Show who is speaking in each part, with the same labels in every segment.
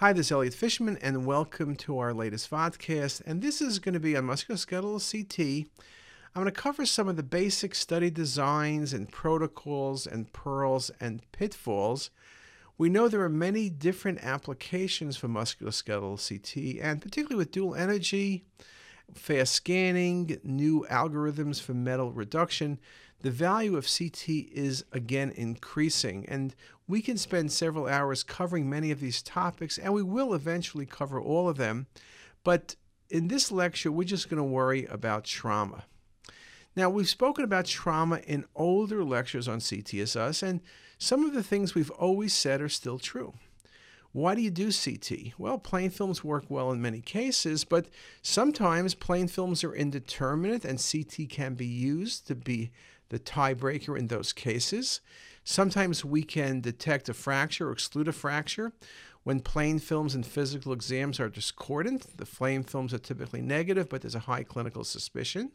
Speaker 1: Hi, this is Elliot Fishman, and welcome to our latest vodcast. And this is going to be on musculoskeletal CT. I'm going to cover some of the basic study designs and protocols and pearls and pitfalls. We know there are many different applications for musculoskeletal CT, and particularly with dual energy, fast scanning, new algorithms for metal reduction, the value of CT is again increasing. And we can spend several hours covering many of these topics, and we will eventually cover all of them. But in this lecture, we're just going to worry about trauma. Now, we've spoken about trauma in older lectures on CTisus, and some of the things we've always said are still true. Why do you do CT? Well, plain films work well in many cases, but sometimes plain films are indeterminate and CT can be used to be the tiebreaker in those cases. Sometimes we can detect a fracture or exclude a fracture. When plain films and physical exams are discordant, the plain films are typically negative, but there's a high clinical suspicion.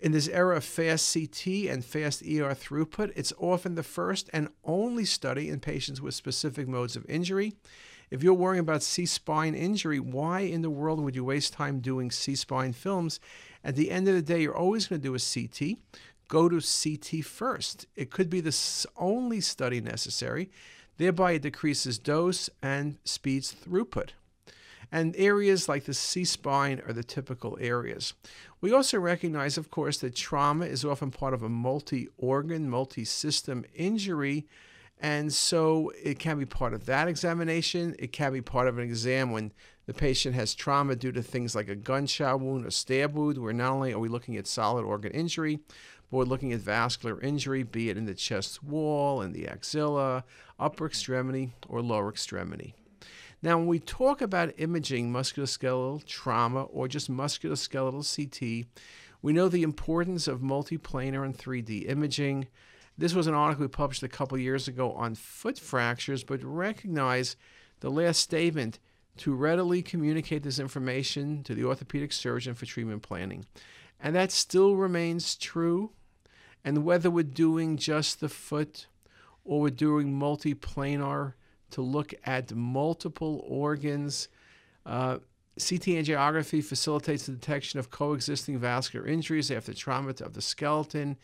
Speaker 1: In this era of fast CT and fast ER throughput, it's often the first and only study in patients with specific modes of injury. If you're worrying about C spine injury, why in the world would you waste time doing C spine films? At the end of the day, you're always going to do a CT. Go to CT first. It could be the only study necessary. Thereby, it decreases dose and speeds throughput. And areas like the C spine are the typical areas. We also recognize, of course, that trauma is often part of a multi organ, multi system injury. And so it can be part of that examination. It can be part of an exam when the patient has trauma due to things like a gunshot wound or stab wound, where not only are we looking at solid organ injury, we're looking at vascular injury, be it in the chest wall, in the axilla, upper extremity, or lower extremity. Now, when we talk about imaging musculoskeletal trauma or just musculoskeletal CT, we know the importance of multiplanar and 3D imaging. This was an article we published a couple years ago on foot fractures, but recognize the last statement to readily communicate this information to the orthopedic surgeon for treatment planning. And that still remains true. And whether we're doing just the foot or we're doing multiplanar to look at multiple organs. Uh, CT angiography facilitates the detection of coexisting vascular injuries after trauma of the skeleton.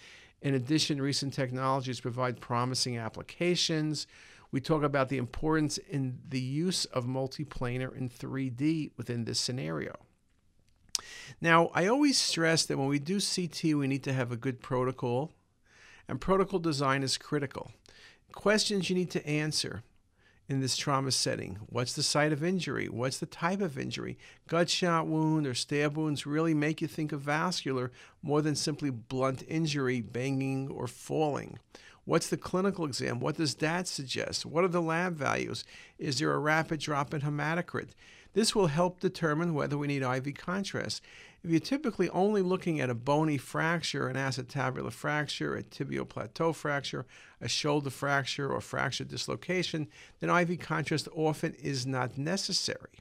Speaker 1: In addition, recent technologies provide promising applications. We talk about the importance in the use of multiplanar in 3D within this scenario. Now, I always stress that when we do CT, we need to have a good protocol, and protocol design is critical. Questions you need to answer in this trauma setting? What's the site of injury? What's the type of injury? Gunshot wound or stab wounds really make you think of vascular more than simply blunt injury, banging, or falling. What's the clinical exam? What does that suggest? What are the lab values? Is there a rapid drop in hematocrit? This will help determine whether we need IV contrast. If you're typically only looking at a bony fracture, an acetabular fracture, a tibial plateau fracture, a shoulder fracture, or fracture dislocation, then IV contrast often is not necessary.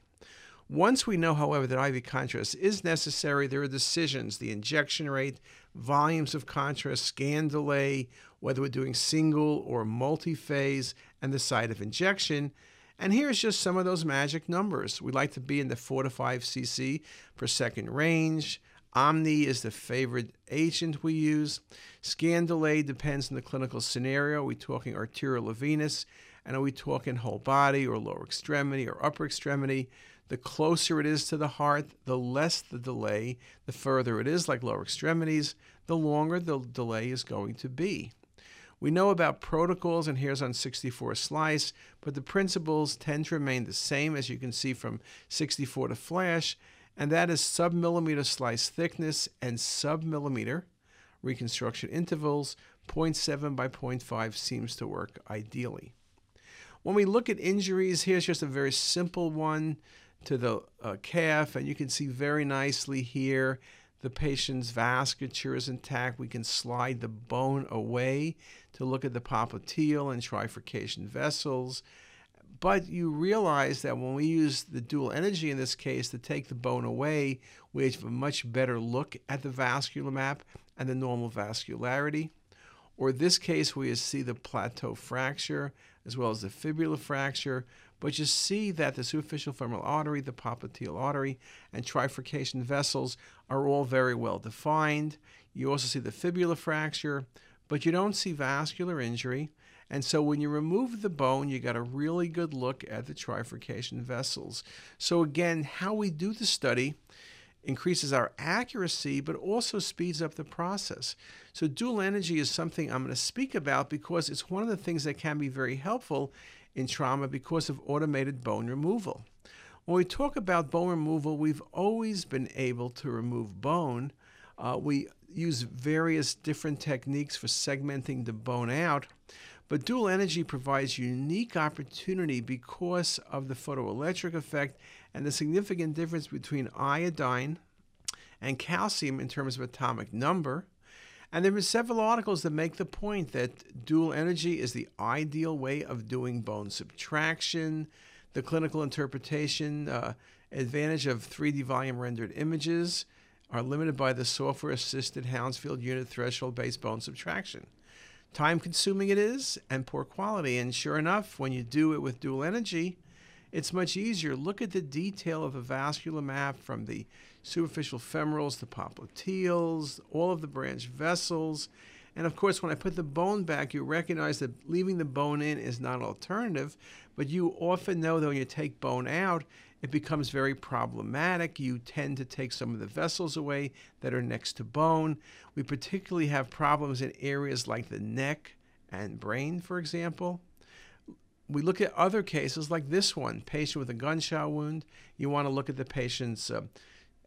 Speaker 1: Once we know, however, that IV contrast is necessary, there are decisions the injection rate, volumes of contrast, scan delay, whether we're doing single or multi phase, and the site of injection. And here's just some of those magic numbers. We like to be in the 4 to 5 cc per second range. Omni is the favorite agent we use. Scan delay depends on the clinical scenario. Are we talking arterial or venous? And are we talking whole body or lower extremity or upper extremity? The closer it is to the heart, the less the delay. The further it is, like lower extremities, the longer the delay is going to be. We know about protocols, and here's on 64 slice, but the principles tend to remain the same as you can see from 64 to flash, and that is submillimeter slice thickness and submillimeter reconstruction intervals. 0.7 by 0.5 seems to work ideally. When we look at injuries, here's just a very simple one to the uh, calf, and you can see very nicely here the patient's vasculature is intact. We can slide the bone away to look at the popliteal and trifurcation vessels. But you realize that when we use the dual energy in this case to take the bone away, we have a much better look at the vascular map and the normal vascularity. Or in this case, we see the plateau fracture as well as the fibula fracture. But you see that the superficial femoral artery, the popliteal artery, and trifurcation vessels are all very well defined. You also see the fibula fracture, but you don't see vascular injury. And so when you remove the bone, you got a really good look at the trifurcation vessels. So again, how we do the study increases our accuracy, but also speeds up the process. So dual energy is something I'm going to speak about because it's one of the things that can be very helpful in trauma because of automated bone removal. When we talk about bone removal, we've always been able to remove bone. Uh, we use various different techniques for segmenting the bone out. But dual energy provides unique opportunity because of the photoelectric effect and the significant difference between iodine and calcium in terms of atomic number. And there are several articles that make the point that dual energy is the ideal way of doing bone subtraction. The clinical interpretation uh, advantage of 3D volume rendered images are limited by the software assisted Hounsfield unit threshold based bone subtraction time consuming it is and poor quality. And sure enough, when you do it with dual energy, it's much easier. Look at the detail of a vascular map from the superficial femorals, the popliteals, all of the branch vessels. And of course, when I put the bone back, you recognize that leaving the bone in is not an alternative, but you often know that when you take bone out, it becomes very problematic. You tend to take some of the vessels away that are next to bone. We particularly have problems in areas like the neck and brain, for example. We look at other cases like this one patient with a gunshot wound. You want to look at the patient's uh,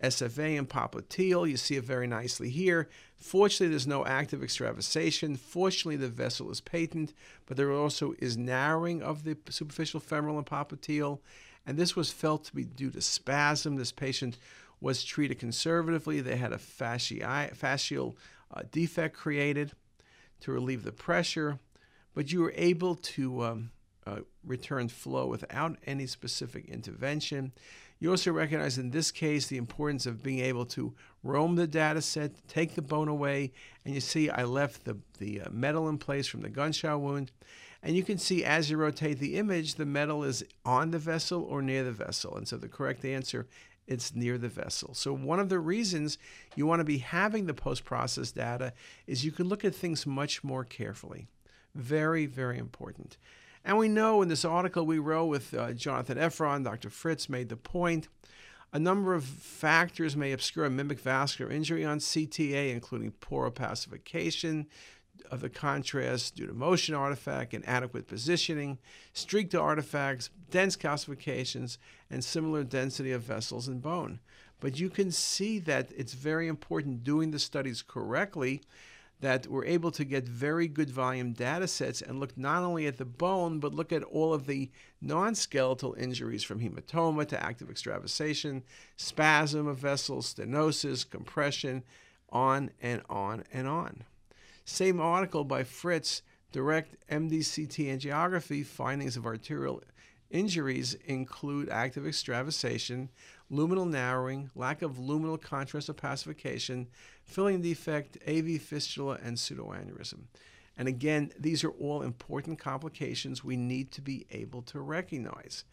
Speaker 1: SFA and popliteal. You see it very nicely here. Fortunately, there's no active extravasation. Fortunately, the vessel is patent, but there also is narrowing of the superficial femoral and popliteal and this was felt to be due to spasm. This patient was treated conservatively. They had a fascial uh, defect created to relieve the pressure, but you were able to um, uh, return flow without any specific intervention. You also recognize in this case the importance of being able to roam the data set, take the bone away, and you see I left the, the uh, metal in place from the gunshot wound. And you can see as you rotate the image, the metal is on the vessel or near the vessel. And so the correct answer it's near the vessel. So one of the reasons you want to be having the post-process data is you can look at things much more carefully. Very, very important. And we know in this article we wrote with uh, Jonathan Efron, Dr. Fritz made the point. A number of factors may obscure a mimic vascular injury on CTA, including poor opacification, of the contrast due to motion artifact, inadequate positioning, streaked artifacts, dense calcifications, and similar density of vessels and bone. But you can see that it's very important doing the studies correctly that we're able to get very good volume data sets and look not only at the bone, but look at all of the non skeletal injuries from hematoma to active extravasation, spasm of vessels, stenosis, compression, on and on and on. Same article by Fritz, direct MDCT angiography findings of arterial injuries include active extravasation, luminal narrowing, lack of luminal contrast opacification, filling defect, AV fistula, and pseudoaneurysm. And again, these are all important complications we need to be able to recognize.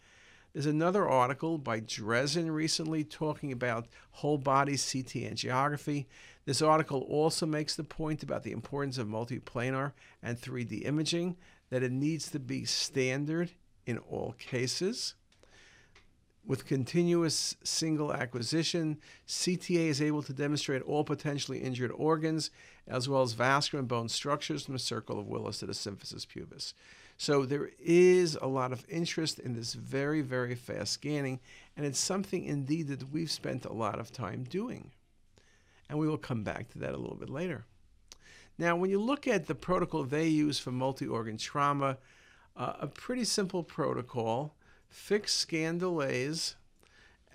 Speaker 1: There's another article by Dresden recently talking about whole body CT angiography. This article also makes the point about the importance of multiplanar and 3D imaging, that it needs to be standard in all cases. With continuous single acquisition, CTA is able to demonstrate all potentially injured organs, as well as vascular and bone structures from the circle of Willis to the symphysis pubis. So there is a lot of interest in this very, very fast scanning, and it's something indeed that we've spent a lot of time doing. And we will come back to that a little bit later. Now, when you look at the protocol they use for multi organ trauma, uh, a pretty simple protocol, fixed scan delays,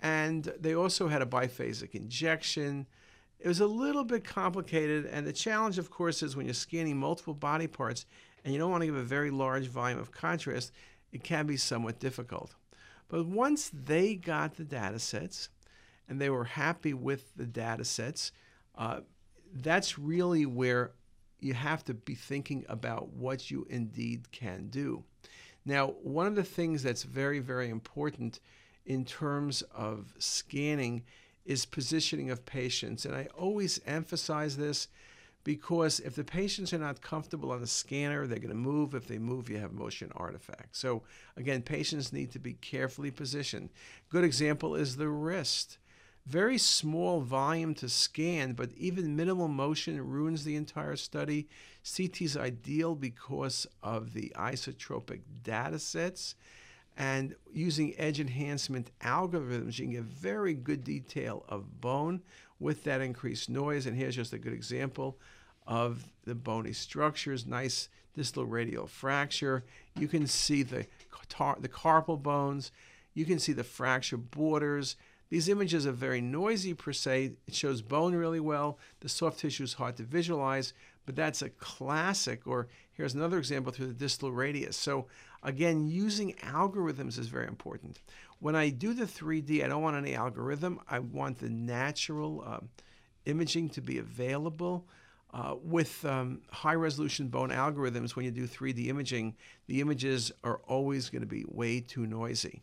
Speaker 1: and they also had a biphasic injection. It was a little bit complicated, and the challenge, of course, is when you're scanning multiple body parts, and you don't want to give a very large volume of contrast, it can be somewhat difficult. But once they got the data sets and they were happy with the data sets, uh, that's really where you have to be thinking about what you indeed can do. Now, one of the things that's very, very important in terms of scanning is positioning of patients. And I always emphasize this because if the patients are not comfortable on the scanner, they're going to move. If they move, you have motion artifacts. So, again, patients need to be carefully positioned. Good example is the wrist. Very small volume to scan, but even minimal motion ruins the entire study. CT is ideal because of the isotropic data sets. And using edge enhancement algorithms, you can get very good detail of bone with that increased noise. And here's just a good example of the bony structures, nice distal radial fracture. You can see the, the carpal bones. You can see the fracture borders. These images are very noisy per se. It shows bone really well. The soft tissue is hard to visualize, but that's a classic. Or here's another example through the distal radius. So again, using algorithms is very important. When I do the 3D, I don't want any algorithm. I want the natural uh, imaging to be available. Uh, with um, high resolution bone algorithms, when you do 3D imaging, the images are always going to be way too noisy.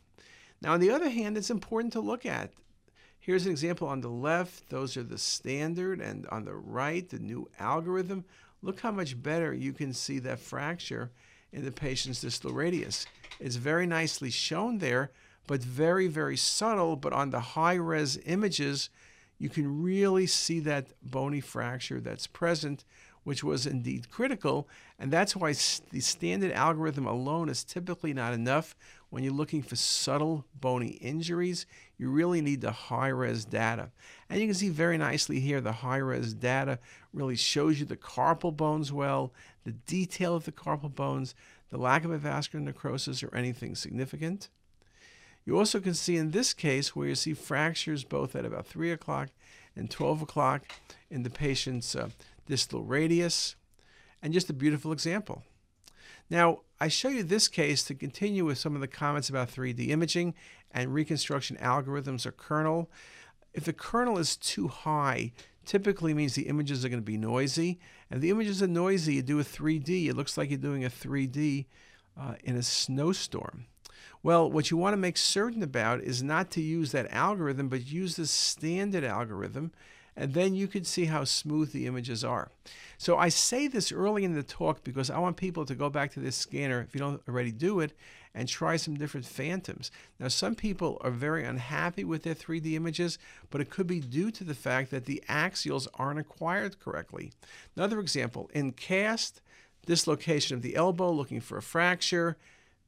Speaker 1: Now, on the other hand, it's important to look at. Here's an example on the left. Those are the standard, and on the right, the new algorithm. Look how much better you can see that fracture in the patient's distal radius. It's very nicely shown there, but very, very subtle. But on the high res images, you can really see that bony fracture that's present, which was indeed critical. And that's why the standard algorithm alone is typically not enough. When you're looking for subtle bony injuries, you really need the high res data. And you can see very nicely here the high res data really shows you the carpal bones well, the detail of the carpal bones, the lack of avascular necrosis or anything significant. You also can see in this case where you see fractures both at about 3 o'clock and 12 o'clock in the patient's uh, distal radius, and just a beautiful example. Now, I show you this case to continue with some of the comments about 3D imaging and reconstruction algorithms or kernel. If the kernel is too high, typically means the images are going to be noisy. And the images are noisy, you do a 3D, it looks like you're doing a 3D uh, in a snowstorm. Well, what you want to make certain about is not to use that algorithm, but use the standard algorithm, and then you can see how smooth the images are. So I say this early in the talk because I want people to go back to this scanner, if you don't already do it, and try some different phantoms. Now, some people are very unhappy with their 3D images, but it could be due to the fact that the axials aren't acquired correctly. Another example, in cast, dislocation of the elbow, looking for a fracture,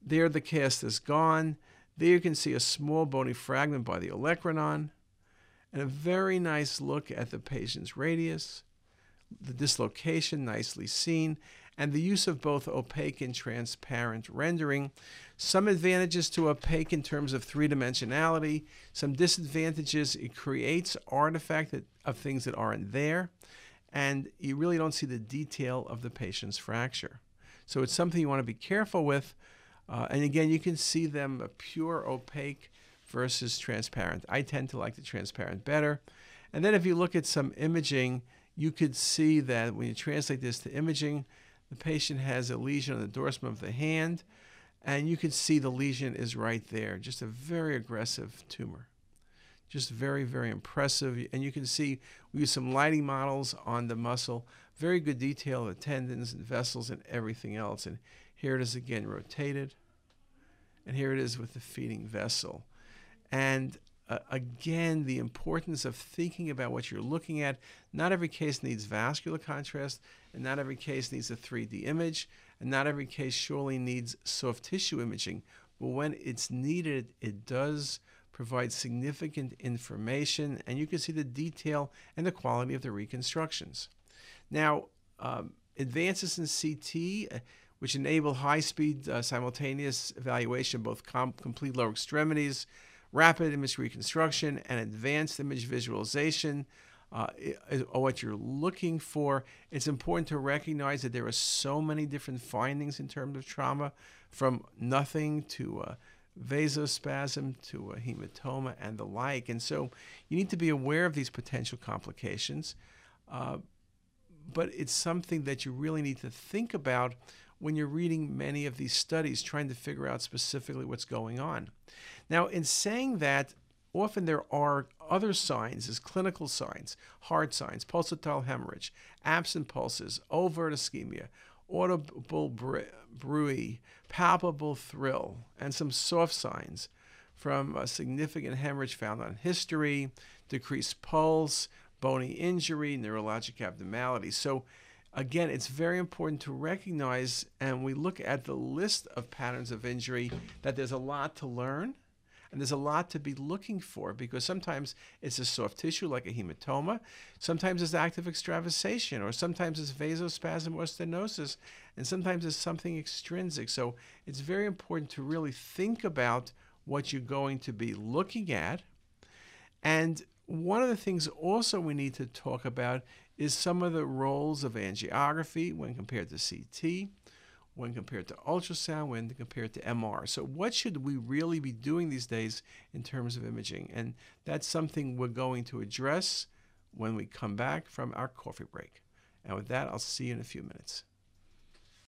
Speaker 1: there the cast is gone. There you can see a small bony fragment by the olecranon and a very nice look at the patient's radius, the dislocation nicely seen, and the use of both opaque and transparent rendering. Some advantages to opaque in terms of three-dimensionality, some disadvantages, it creates artifact of things that aren't there, and you really don't see the detail of the patient's fracture. So it's something you want to be careful with, uh, and again, you can see them pure opaque versus transparent. I tend to like the transparent better. And then if you look at some imaging, you could see that when you translate this to imaging, the patient has a lesion on the dorsum of the hand, and you can see the lesion is right there. Just a very aggressive tumor. Just very, very impressive. And you can see we use some lighting models on the muscle. Very good detail of the tendons and vessels and everything else. And here it is again rotated. And here it is with the feeding vessel. And uh, again, the importance of thinking about what you're looking at. Not every case needs vascular contrast, and not every case needs a 3D image, and not every case surely needs soft tissue imaging. But when it's needed, it does provide significant information, and you can see the detail and the quality of the reconstructions. Now, um, advances in CT. Uh, which enable high-speed uh, simultaneous evaluation of both com- complete lower extremities, rapid image reconstruction, and advanced image visualization. Uh, what you're looking for. It's important to recognize that there are so many different findings in terms of trauma, from nothing to uh, vasospasm to a hematoma and the like. And so you need to be aware of these potential complications. Uh, but it's something that you really need to think about when you're reading many of these studies, trying to figure out specifically what's going on. Now, in saying that, often there are other signs as clinical signs, hard signs, pulsatile hemorrhage, absent pulses, overt ischemia, audible bruit, palpable thrill, and some soft signs from a significant hemorrhage found on history, decreased pulse, bony injury, neurologic abnormality. So, again, it's very important to recognize, and we look at the list of patterns of injury, that there's a lot to learn and there's a lot to be looking for because sometimes it's a soft tissue like a hematoma, sometimes it's active extravasation, or sometimes it's vasospasm or stenosis, and sometimes it's something extrinsic. So it's very important to really think about what you're going to be looking at. And one of the things also we need to talk about is some of the roles of angiography when compared to CT when compared to ultrasound, when compared to MR. So, what should we really be doing these days in terms of imaging? And that's something we're going to address when we come back from our coffee break. And with that, I'll see you in a few minutes.